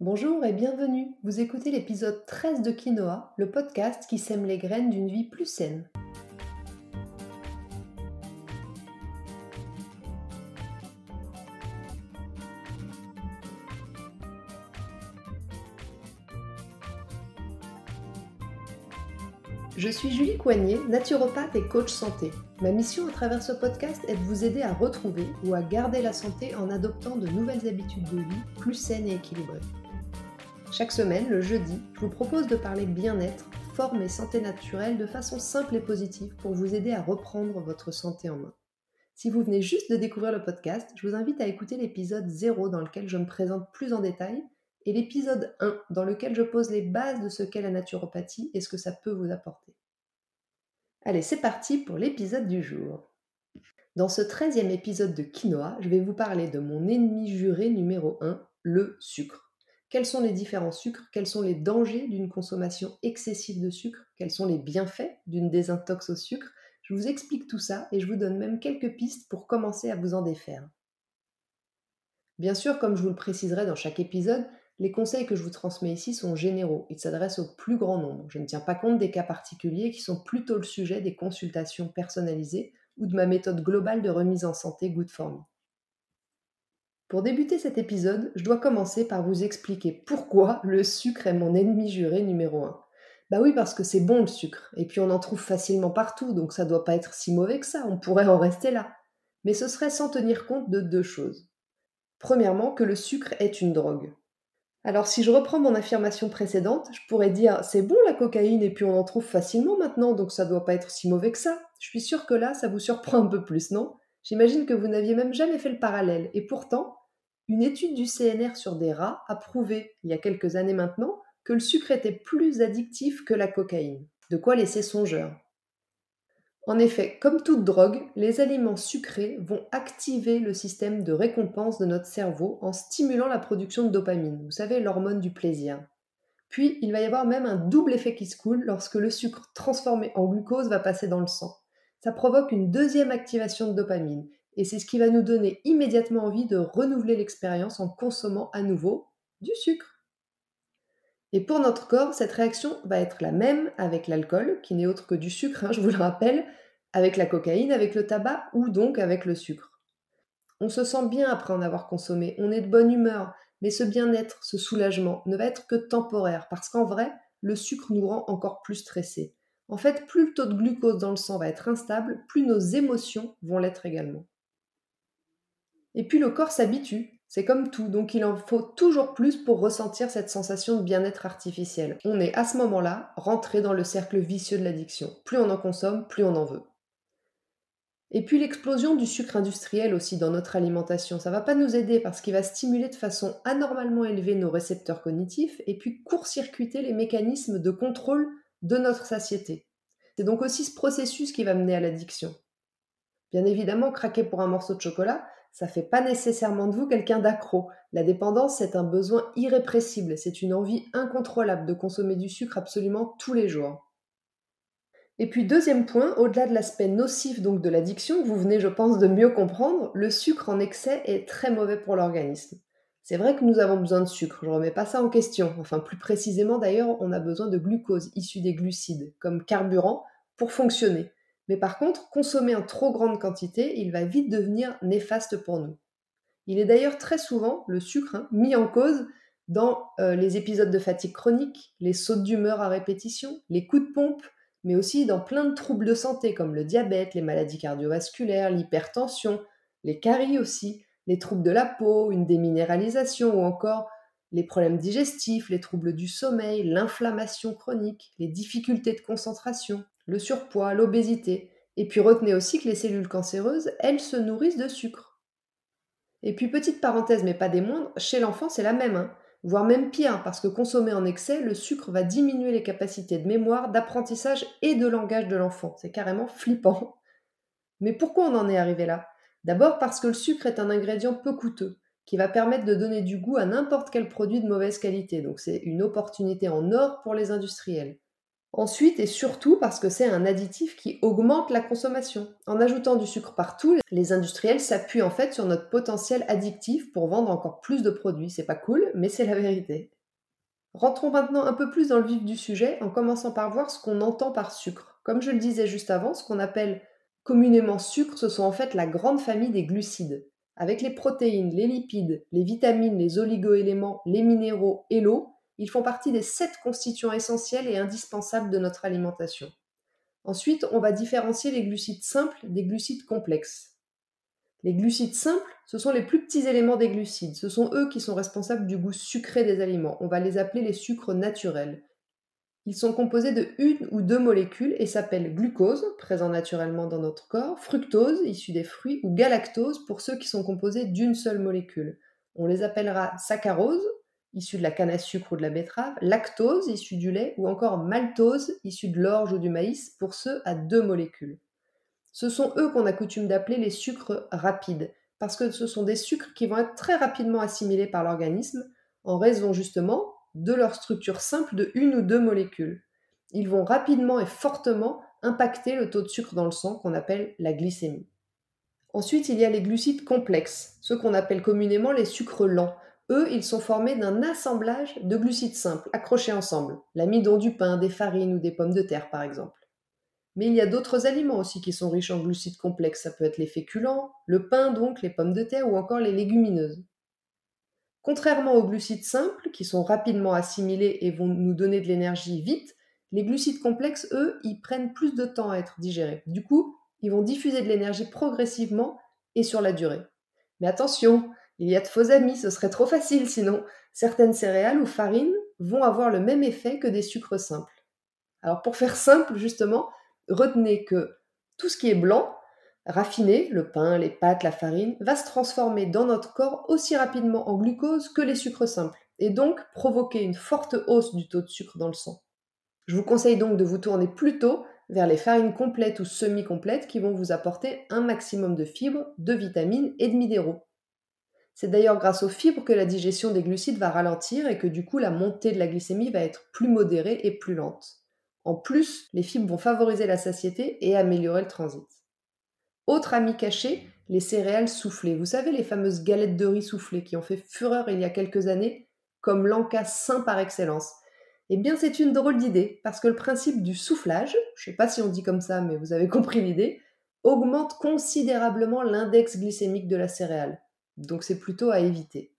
Bonjour et bienvenue. Vous écoutez l'épisode 13 de Quinoa, le podcast qui sème les graines d'une vie plus saine. Je suis Julie Coignet, naturopathe et coach santé. Ma mission à travers ce podcast est de vous aider à retrouver ou à garder la santé en adoptant de nouvelles habitudes de vie plus saines et équilibrées. Chaque semaine, le jeudi, je vous propose de parler bien-être, forme et santé naturelle de façon simple et positive pour vous aider à reprendre votre santé en main. Si vous venez juste de découvrir le podcast, je vous invite à écouter l'épisode 0 dans lequel je me présente plus en détail et l'épisode 1 dans lequel je pose les bases de ce qu'est la naturopathie et ce que ça peut vous apporter. Allez, c'est parti pour l'épisode du jour. Dans ce 13e épisode de Quinoa, je vais vous parler de mon ennemi juré numéro 1, le sucre. Quels sont les différents sucres? Quels sont les dangers d'une consommation excessive de sucre? Quels sont les bienfaits d'une désintox au sucre? Je vous explique tout ça et je vous donne même quelques pistes pour commencer à vous en défaire. Bien sûr, comme je vous le préciserai dans chaque épisode, les conseils que je vous transmets ici sont généraux, ils s'adressent au plus grand nombre. Je ne tiens pas compte des cas particuliers qui sont plutôt le sujet des consultations personnalisées ou de ma méthode globale de remise en santé Good for Me. Pour débuter cet épisode, je dois commencer par vous expliquer pourquoi le sucre est mon ennemi juré numéro 1. Bah oui, parce que c'est bon le sucre, et puis on en trouve facilement partout, donc ça doit pas être si mauvais que ça, on pourrait en rester là. Mais ce serait sans tenir compte de deux choses. Premièrement, que le sucre est une drogue. Alors si je reprends mon affirmation précédente, je pourrais dire c'est bon la cocaïne et puis on en trouve facilement maintenant, donc ça doit pas être si mauvais que ça. Je suis sûre que là, ça vous surprend un peu plus, non? J'imagine que vous n'aviez même jamais fait le parallèle. Et pourtant, une étude du CNR sur des rats a prouvé, il y a quelques années maintenant, que le sucre était plus addictif que la cocaïne. De quoi laisser songeur. En effet, comme toute drogue, les aliments sucrés vont activer le système de récompense de notre cerveau en stimulant la production de dopamine, vous savez, l'hormone du plaisir. Puis, il va y avoir même un double effet qui se coule lorsque le sucre transformé en glucose va passer dans le sang ça provoque une deuxième activation de dopamine. Et c'est ce qui va nous donner immédiatement envie de renouveler l'expérience en consommant à nouveau du sucre. Et pour notre corps, cette réaction va être la même avec l'alcool, qui n'est autre que du sucre, hein, je vous le rappelle, avec la cocaïne, avec le tabac ou donc avec le sucre. On se sent bien après en avoir consommé, on est de bonne humeur, mais ce bien-être, ce soulagement ne va être que temporaire, parce qu'en vrai, le sucre nous rend encore plus stressés. En fait, plus le taux de glucose dans le sang va être instable, plus nos émotions vont l'être également. Et puis le corps s'habitue, c'est comme tout, donc il en faut toujours plus pour ressentir cette sensation de bien-être artificiel. On est à ce moment-là rentré dans le cercle vicieux de l'addiction. Plus on en consomme, plus on en veut. Et puis l'explosion du sucre industriel aussi dans notre alimentation, ça va pas nous aider parce qu'il va stimuler de façon anormalement élevée nos récepteurs cognitifs et puis court-circuiter les mécanismes de contrôle de notre satiété. C'est donc aussi ce processus qui va mener à l'addiction. Bien évidemment, craquer pour un morceau de chocolat, ça fait pas nécessairement de vous quelqu'un d'accro. La dépendance, c'est un besoin irrépressible, c'est une envie incontrôlable de consommer du sucre absolument tous les jours. Et puis deuxième point, au-delà de l'aspect nocif donc de l'addiction, vous venez je pense de mieux comprendre, le sucre en excès est très mauvais pour l'organisme. C'est vrai que nous avons besoin de sucre, je ne remets pas ça en question. Enfin, plus précisément d'ailleurs, on a besoin de glucose issu des glucides comme carburant pour fonctionner. Mais par contre, consommer en trop grande quantité, il va vite devenir néfaste pour nous. Il est d'ailleurs très souvent, le sucre, hein, mis en cause dans euh, les épisodes de fatigue chronique, les sautes d'humeur à répétition, les coups de pompe, mais aussi dans plein de troubles de santé comme le diabète, les maladies cardiovasculaires, l'hypertension, les caries aussi, les troubles de la peau, une déminéralisation ou encore les problèmes digestifs, les troubles du sommeil, l'inflammation chronique, les difficultés de concentration, le surpoids, l'obésité. Et puis retenez aussi que les cellules cancéreuses, elles se nourrissent de sucre. Et puis petite parenthèse, mais pas des moindres, chez l'enfant c'est la même, hein. voire même pire, parce que consommé en excès, le sucre va diminuer les capacités de mémoire, d'apprentissage et de langage de l'enfant. C'est carrément flippant. Mais pourquoi on en est arrivé là? D'abord parce que le sucre est un ingrédient peu coûteux, qui va permettre de donner du goût à n'importe quel produit de mauvaise qualité. Donc c'est une opportunité en or pour les industriels. Ensuite et surtout parce que c'est un additif qui augmente la consommation. En ajoutant du sucre partout, les industriels s'appuient en fait sur notre potentiel addictif pour vendre encore plus de produits. C'est pas cool, mais c'est la vérité. Rentrons maintenant un peu plus dans le vif du sujet en commençant par voir ce qu'on entend par sucre. Comme je le disais juste avant, ce qu'on appelle communément sucre, ce sont en fait la grande famille des glucides. Avec les protéines, les lipides, les vitamines, les oligoéléments, les minéraux et l'eau, ils font partie des sept constituants essentiels et indispensables de notre alimentation. Ensuite, on va différencier les glucides simples des glucides complexes. Les glucides simples, ce sont les plus petits éléments des glucides. Ce sont eux qui sont responsables du goût sucré des aliments. On va les appeler les sucres naturels. Ils sont composés de une ou deux molécules et s'appellent glucose, présent naturellement dans notre corps, fructose, issu des fruits, ou galactose pour ceux qui sont composés d'une seule molécule. On les appellera saccharose, issu de la canne à sucre ou de la betterave, lactose, issu du lait, ou encore maltose, issu de l'orge ou du maïs, pour ceux à deux molécules. Ce sont eux qu'on a coutume d'appeler les sucres rapides, parce que ce sont des sucres qui vont être très rapidement assimilés par l'organisme, en raison justement de leur structure simple de une ou deux molécules. Ils vont rapidement et fortement impacter le taux de sucre dans le sang qu'on appelle la glycémie. Ensuite, il y a les glucides complexes, ceux qu'on appelle communément les sucres lents, eux, ils sont formés d'un assemblage de glucides simples, accrochés ensemble, l'amidon du pain, des farines ou des pommes de terre par exemple. Mais il y a d'autres aliments aussi qui sont riches en glucides complexes, ça peut être les féculents, le pain donc, les pommes de terre ou encore les légumineuses. Contrairement aux glucides simples, qui sont rapidement assimilés et vont nous donner de l'énergie vite, les glucides complexes, eux, ils prennent plus de temps à être digérés. Du coup, ils vont diffuser de l'énergie progressivement et sur la durée. Mais attention, il y a de faux amis, ce serait trop facile sinon. Certaines céréales ou farines vont avoir le même effet que des sucres simples. Alors pour faire simple, justement, retenez que tout ce qui est blanc, raffiné, le pain, les pâtes, la farine, va se transformer dans notre corps aussi rapidement en glucose que les sucres simples, et donc provoquer une forte hausse du taux de sucre dans le sang. Je vous conseille donc de vous tourner plutôt vers les farines complètes ou semi-complètes qui vont vous apporter un maximum de fibres, de vitamines et de minéraux. C'est d'ailleurs grâce aux fibres que la digestion des glucides va ralentir et que du coup la montée de la glycémie va être plus modérée et plus lente. En plus, les fibres vont favoriser la satiété et améliorer le transit. Autre ami caché, les céréales soufflées. Vous savez, les fameuses galettes de riz soufflées qui ont fait fureur il y a quelques années, comme l'encas sain par excellence. Eh bien, c'est une drôle d'idée, parce que le principe du soufflage, je ne sais pas si on dit comme ça, mais vous avez compris l'idée, augmente considérablement l'index glycémique de la céréale donc c'est plutôt à éviter.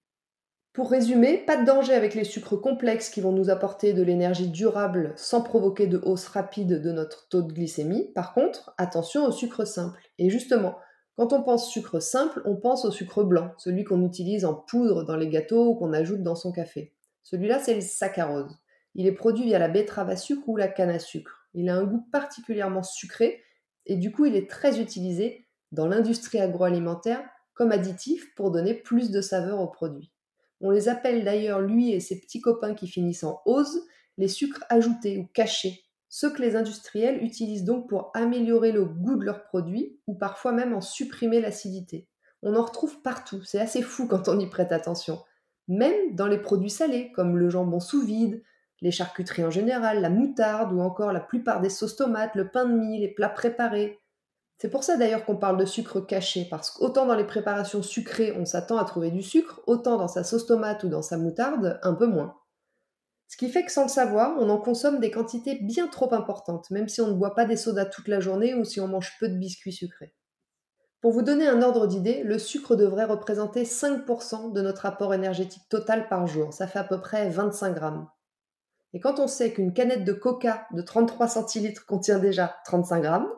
Pour résumer, pas de danger avec les sucres complexes qui vont nous apporter de l'énergie durable sans provoquer de hausse rapide de notre taux de glycémie. Par contre, attention aux sucres simples. Et justement, quand on pense sucre simple, on pense au sucre blanc, celui qu'on utilise en poudre dans les gâteaux ou qu'on ajoute dans son café. Celui-là, c'est le saccharose. Il est produit via la betterave à sucre ou la canne à sucre. Il a un goût particulièrement sucré et du coup, il est très utilisé dans l'industrie agroalimentaire comme additif pour donner plus de saveur au produit. On les appelle d'ailleurs, lui et ses petits copains qui finissent en ose, les sucres ajoutés ou cachés, ceux que les industriels utilisent donc pour améliorer le goût de leurs produits ou parfois même en supprimer l'acidité. On en retrouve partout, c'est assez fou quand on y prête attention. Même dans les produits salés, comme le jambon sous vide, les charcuteries en général, la moutarde ou encore la plupart des sauces tomates, le pain de mie, les plats préparés, c'est pour ça d'ailleurs qu'on parle de sucre caché, parce qu'autant dans les préparations sucrées on s'attend à trouver du sucre, autant dans sa sauce tomate ou dans sa moutarde, un peu moins. Ce qui fait que sans le savoir, on en consomme des quantités bien trop importantes, même si on ne boit pas des sodas toute la journée ou si on mange peu de biscuits sucrés. Pour vous donner un ordre d'idée, le sucre devrait représenter 5% de notre apport énergétique total par jour, ça fait à peu près 25 grammes. Et quand on sait qu'une canette de coca de 33 centilitres contient déjà 35 grammes,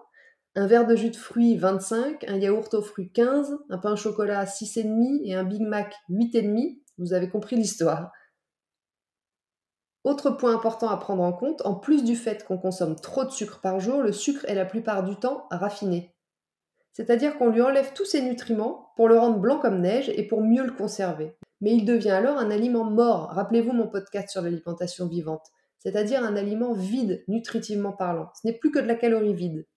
un verre de jus de fruits 25, un yaourt aux fruits 15, un pain au chocolat 6,5 et un Big Mac 8,5, vous avez compris l'histoire. Autre point important à prendre en compte, en plus du fait qu'on consomme trop de sucre par jour, le sucre est la plupart du temps raffiné. C'est-à-dire qu'on lui enlève tous ses nutriments pour le rendre blanc comme neige et pour mieux le conserver. Mais il devient alors un aliment mort. Rappelez-vous mon podcast sur l'alimentation vivante. C'est-à-dire un aliment vide, nutritivement parlant. Ce n'est plus que de la calorie vide.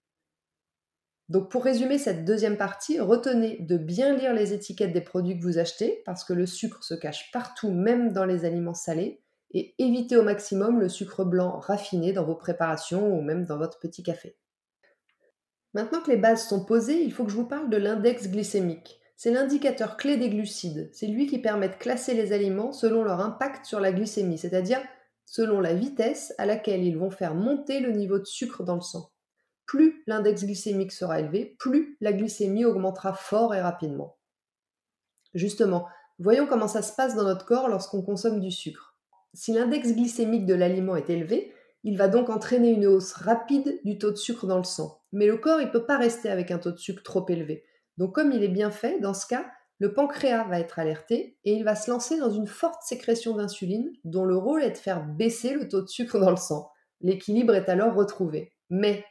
Donc pour résumer cette deuxième partie, retenez de bien lire les étiquettes des produits que vous achetez, parce que le sucre se cache partout, même dans les aliments salés, et évitez au maximum le sucre blanc raffiné dans vos préparations ou même dans votre petit café. Maintenant que les bases sont posées, il faut que je vous parle de l'index glycémique. C'est l'indicateur clé des glucides. C'est lui qui permet de classer les aliments selon leur impact sur la glycémie, c'est-à-dire selon la vitesse à laquelle ils vont faire monter le niveau de sucre dans le sang. Plus l'index glycémique sera élevé, plus la glycémie augmentera fort et rapidement. Justement, voyons comment ça se passe dans notre corps lorsqu'on consomme du sucre. Si l'index glycémique de l'aliment est élevé, il va donc entraîner une hausse rapide du taux de sucre dans le sang. Mais le corps, il ne peut pas rester avec un taux de sucre trop élevé. Donc comme il est bien fait, dans ce cas, le pancréas va être alerté et il va se lancer dans une forte sécrétion d'insuline dont le rôle est de faire baisser le taux de sucre dans le sang. L'équilibre est alors retrouvé. Mais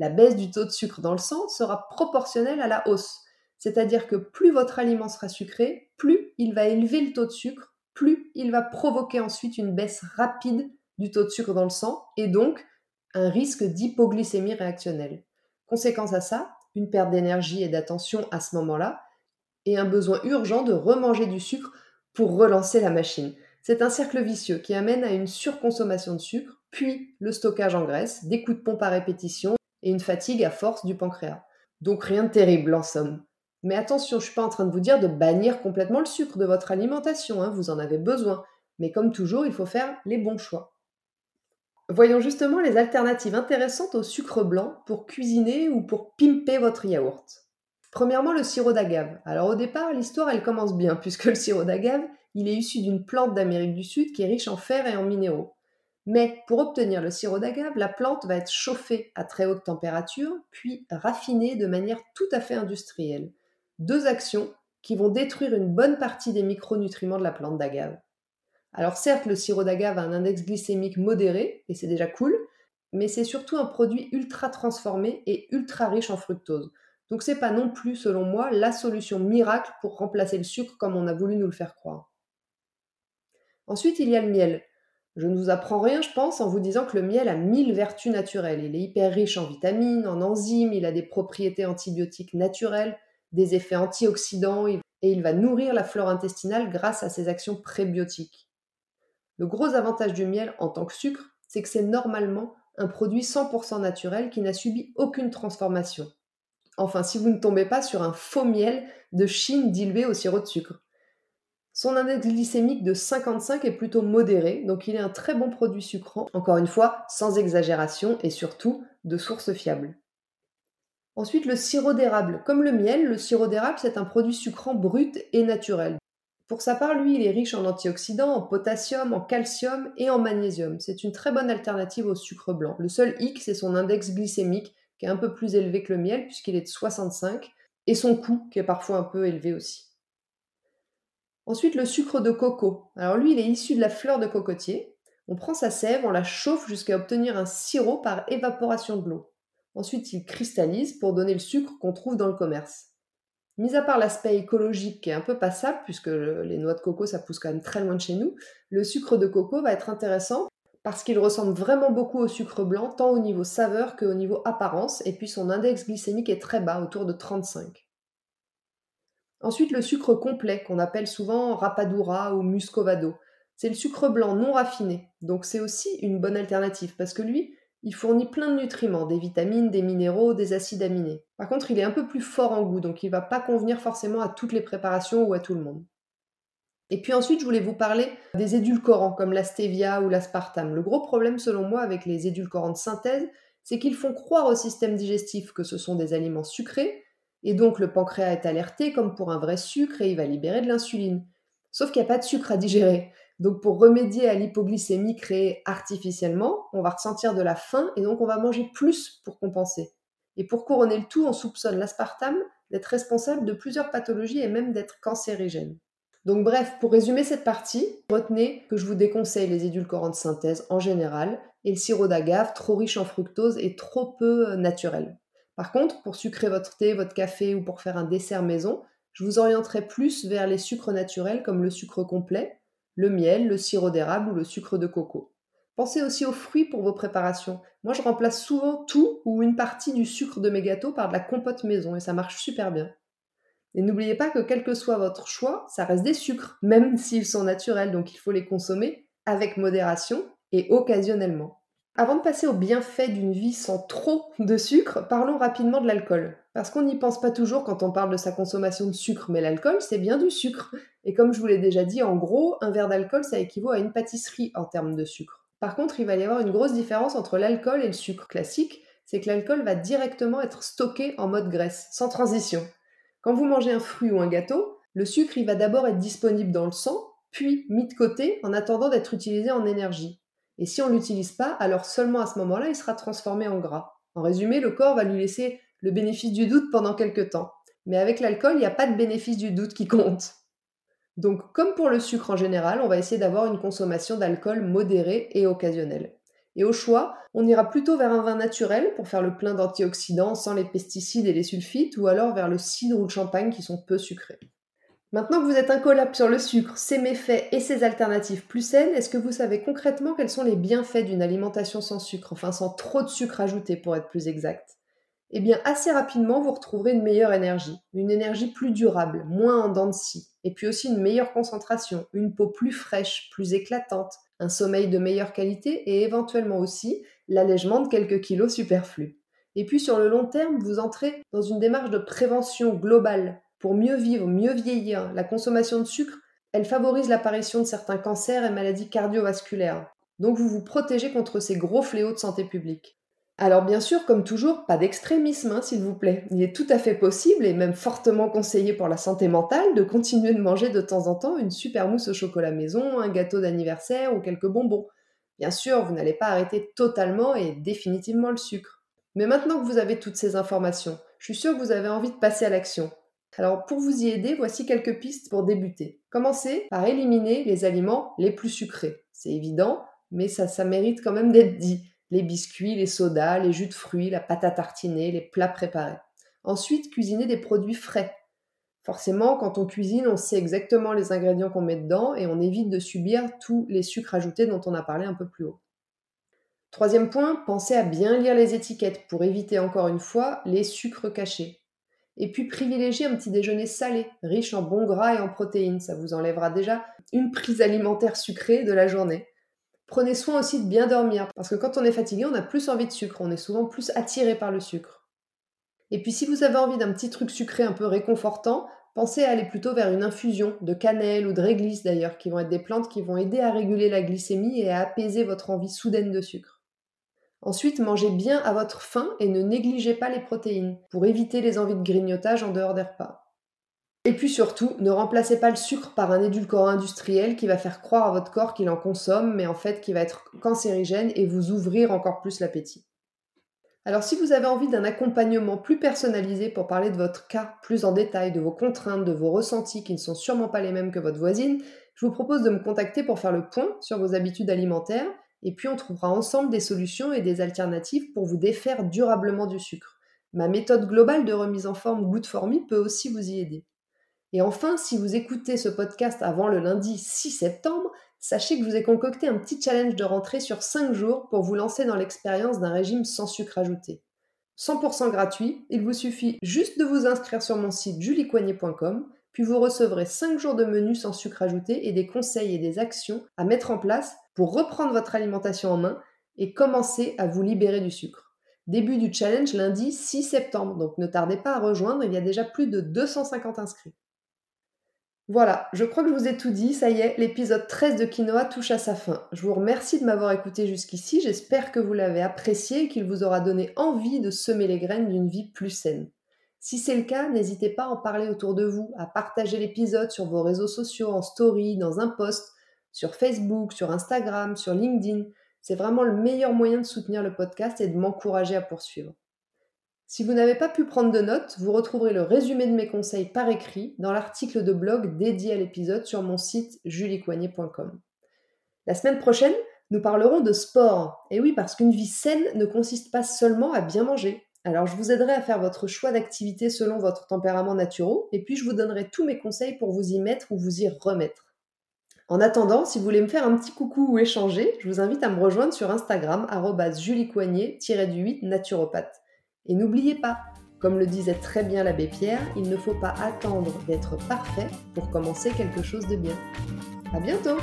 la baisse du taux de sucre dans le sang sera proportionnelle à la hausse. C'est-à-dire que plus votre aliment sera sucré, plus il va élever le taux de sucre, plus il va provoquer ensuite une baisse rapide du taux de sucre dans le sang et donc un risque d'hypoglycémie réactionnelle. Conséquence à ça, une perte d'énergie et d'attention à ce moment-là, et un besoin urgent de remanger du sucre pour relancer la machine. C'est un cercle vicieux qui amène à une surconsommation de sucre, puis le stockage en graisse, des coups de pompe à répétition et une fatigue à force du pancréas. Donc rien de terrible en somme. Mais attention, je ne suis pas en train de vous dire de bannir complètement le sucre de votre alimentation, hein, vous en avez besoin. Mais comme toujours, il faut faire les bons choix. Voyons justement les alternatives intéressantes au sucre blanc pour cuisiner ou pour pimper votre yaourt. Premièrement, le sirop d'agave. Alors au départ, l'histoire elle commence bien puisque le sirop d'agave, il est issu d'une plante d'Amérique du Sud qui est riche en fer et en minéraux. Mais pour obtenir le sirop d'agave, la plante va être chauffée à très haute température, puis raffinée de manière tout à fait industrielle. Deux actions qui vont détruire une bonne partie des micronutriments de la plante d'agave. Alors certes, le sirop d'agave a un index glycémique modéré, et c'est déjà cool, mais c'est surtout un produit ultra transformé et ultra riche en fructose. Donc c'est pas non plus, selon moi, la solution miracle pour remplacer le sucre comme on a voulu nous le faire croire. Ensuite, il y a le miel. Je ne vous apprends rien, je pense, en vous disant que le miel a mille vertus naturelles. Il est hyper riche en vitamines, en enzymes, il a des propriétés antibiotiques naturelles, des effets antioxydants, et il va nourrir la flore intestinale grâce à ses actions prébiotiques. Le gros avantage du miel en tant que sucre, c'est que c'est normalement un produit 100% naturel qui n'a subi aucune transformation. Enfin, si vous ne tombez pas sur un faux miel de Chine dilué au sirop de sucre. Son index glycémique de 55 est plutôt modéré, donc il est un très bon produit sucrant, encore une fois, sans exagération et surtout de source fiable. Ensuite, le sirop d'érable. Comme le miel, le sirop d'érable, c'est un produit sucrant brut et naturel. Pour sa part, lui, il est riche en antioxydants, en potassium, en calcium et en magnésium. C'est une très bonne alternative au sucre blanc. Le seul hic, c'est son index glycémique qui est un peu plus élevé que le miel, puisqu'il est de 65, et son coût, qui est parfois un peu élevé aussi. Ensuite, le sucre de coco. Alors lui, il est issu de la fleur de cocotier. On prend sa sève, on la chauffe jusqu'à obtenir un sirop par évaporation de l'eau. Ensuite, il cristallise pour donner le sucre qu'on trouve dans le commerce. Mis à part l'aspect écologique qui est un peu passable, puisque les noix de coco, ça pousse quand même très loin de chez nous, le sucre de coco va être intéressant parce qu'il ressemble vraiment beaucoup au sucre blanc, tant au niveau saveur qu'au niveau apparence, et puis son index glycémique est très bas, autour de 35. Ensuite, le sucre complet, qu'on appelle souvent rapadura ou muscovado. C'est le sucre blanc non raffiné, donc c'est aussi une bonne alternative, parce que lui, il fournit plein de nutriments, des vitamines, des minéraux, des acides aminés. Par contre, il est un peu plus fort en goût, donc il ne va pas convenir forcément à toutes les préparations ou à tout le monde. Et puis ensuite, je voulais vous parler des édulcorants comme la stevia ou l'aspartame. Le gros problème selon moi avec les édulcorants de synthèse, c'est qu'ils font croire au système digestif que ce sont des aliments sucrés, et donc le pancréas est alerté comme pour un vrai sucre et il va libérer de l'insuline. Sauf qu'il n'y a pas de sucre à digérer. Donc pour remédier à l'hypoglycémie créée artificiellement, on va ressentir de la faim et donc on va manger plus pour compenser. Et pour couronner le tout, on soupçonne l'aspartame d'être responsable de plusieurs pathologies et même d'être cancérigène. Donc bref, pour résumer cette partie, retenez que je vous déconseille les édulcorants de synthèse en général et le sirop d'agave trop riche en fructose et trop peu euh, naturel. Par contre, pour sucrer votre thé, votre café ou pour faire un dessert maison, je vous orienterai plus vers les sucres naturels comme le sucre complet, le miel, le sirop d'érable ou le sucre de coco. Pensez aussi aux fruits pour vos préparations. Moi, je remplace souvent tout ou une partie du sucre de mes gâteaux par de la compote maison et ça marche super bien. Et n'oubliez pas que quel que soit votre choix, ça reste des sucres, même s'ils sont naturels, donc il faut les consommer avec modération et occasionnellement. Avant de passer aux bienfaits d'une vie sans trop de sucre, parlons rapidement de l'alcool. Parce qu'on n'y pense pas toujours quand on parle de sa consommation de sucre, mais l'alcool, c'est bien du sucre. Et comme je vous l'ai déjà dit, en gros, un verre d'alcool, ça équivaut à une pâtisserie en termes de sucre. Par contre, il va y avoir une grosse différence entre l'alcool et le sucre classique, c'est que l'alcool va directement être stocké en mode graisse, sans transition. Quand vous mangez un fruit ou un gâteau, le sucre, il va d'abord être disponible dans le sang, puis mis de côté en attendant d'être utilisé en énergie. Et si on ne l'utilise pas, alors seulement à ce moment-là, il sera transformé en gras. En résumé, le corps va lui laisser le bénéfice du doute pendant quelques temps. Mais avec l'alcool, il n'y a pas de bénéfice du doute qui compte. Donc, comme pour le sucre en général, on va essayer d'avoir une consommation d'alcool modérée et occasionnelle. Et au choix, on ira plutôt vers un vin naturel pour faire le plein d'antioxydants sans les pesticides et les sulfites, ou alors vers le cidre ou le champagne qui sont peu sucrés. Maintenant que vous êtes incollable sur le sucre, ses méfaits et ses alternatives plus saines, est-ce que vous savez concrètement quels sont les bienfaits d'une alimentation sans sucre, enfin sans trop de sucre ajouté pour être plus exact? Eh bien, assez rapidement, vous retrouverez une meilleure énergie, une énergie plus durable, moins en dents de scie, et puis aussi une meilleure concentration, une peau plus fraîche, plus éclatante, un sommeil de meilleure qualité et éventuellement aussi l'allègement de quelques kilos superflus. Et puis sur le long terme, vous entrez dans une démarche de prévention globale pour mieux vivre, mieux vieillir, la consommation de sucre, elle favorise l'apparition de certains cancers et maladies cardiovasculaires. Donc vous vous protégez contre ces gros fléaux de santé publique. Alors bien sûr, comme toujours, pas d'extrémisme, hein, s'il vous plaît. Il est tout à fait possible et même fortement conseillé pour la santé mentale de continuer de manger de temps en temps une super mousse au chocolat maison, un gâteau d'anniversaire ou quelques bonbons. Bien sûr, vous n'allez pas arrêter totalement et définitivement le sucre. Mais maintenant que vous avez toutes ces informations, je suis sûre que vous avez envie de passer à l'action. Alors pour vous y aider, voici quelques pistes pour débuter. Commencez par éliminer les aliments les plus sucrés. C'est évident, mais ça, mérite quand même d'être dit. Les biscuits, les sodas, les jus de fruits, la pâte à tartiner, les plats préparés. Ensuite, cuisiner des produits frais. Forcément, quand on cuisine, on sait exactement les ingrédients qu'on met dedans et on évite de subir tous les sucres ajoutés dont on a parlé un peu plus haut. Troisième point, pensez à bien lire les étiquettes pour éviter encore une fois les sucres cachés. Et puis privilégiez un petit déjeuner salé, riche en bons gras et en protéines. Ça vous enlèvera déjà une prise alimentaire sucrée de la journée. Prenez soin aussi de bien dormir, parce que quand on est fatigué, on a plus envie de sucre, on est souvent plus attiré par le sucre. Et puis si vous avez envie d'un petit truc sucré un peu réconfortant, pensez à aller plutôt vers une infusion de cannelle ou de réglisse d'ailleurs, qui vont être des plantes qui vont aider à réguler la glycémie et à apaiser votre envie soudaine de sucre. Ensuite, mangez bien à votre faim et ne négligez pas les protéines pour éviter les envies de grignotage en dehors des repas. Et puis surtout, ne remplacez pas le sucre par un édulcorant industriel qui va faire croire à votre corps qu'il en consomme, mais en fait qui va être cancérigène et vous ouvrir encore plus l'appétit. Alors si vous avez envie d'un accompagnement plus personnalisé pour parler de votre cas plus en détail, de vos contraintes, de vos ressentis qui ne sont sûrement pas les mêmes que votre voisine, je vous propose de me contacter pour faire le point sur vos habitudes alimentaires et puis on trouvera ensemble des solutions et des alternatives pour vous défaire durablement du sucre. Ma méthode globale de remise en forme Good for Me peut aussi vous y aider. Et enfin, si vous écoutez ce podcast avant le lundi 6 septembre, sachez que je vous ai concocté un petit challenge de rentrée sur 5 jours pour vous lancer dans l'expérience d'un régime sans sucre ajouté. 100% gratuit, il vous suffit juste de vous inscrire sur mon site juliecoignet.com, puis vous recevrez 5 jours de menu sans sucre ajouté et des conseils et des actions à mettre en place reprendre votre alimentation en main et commencer à vous libérer du sucre. Début du challenge lundi 6 septembre, donc ne tardez pas à rejoindre, il y a déjà plus de 250 inscrits. Voilà, je crois que je vous ai tout dit, ça y est, l'épisode 13 de Quinoa touche à sa fin. Je vous remercie de m'avoir écouté jusqu'ici, j'espère que vous l'avez apprécié et qu'il vous aura donné envie de semer les graines d'une vie plus saine. Si c'est le cas, n'hésitez pas à en parler autour de vous, à partager l'épisode sur vos réseaux sociaux, en story, dans un post, sur Facebook, sur Instagram, sur LinkedIn. C'est vraiment le meilleur moyen de soutenir le podcast et de m'encourager à poursuivre. Si vous n'avez pas pu prendre de notes, vous retrouverez le résumé de mes conseils par écrit dans l'article de blog dédié à l'épisode sur mon site juliecoignet.com. La semaine prochaine, nous parlerons de sport. Et oui, parce qu'une vie saine ne consiste pas seulement à bien manger. Alors je vous aiderai à faire votre choix d'activité selon votre tempérament naturel, et puis je vous donnerai tous mes conseils pour vous y mettre ou vous y remettre. En attendant, si vous voulez me faire un petit coucou ou échanger, je vous invite à me rejoindre sur Instagram, juliecoignet-du8 naturopathe. Et n'oubliez pas, comme le disait très bien l'abbé Pierre, il ne faut pas attendre d'être parfait pour commencer quelque chose de bien. À bientôt!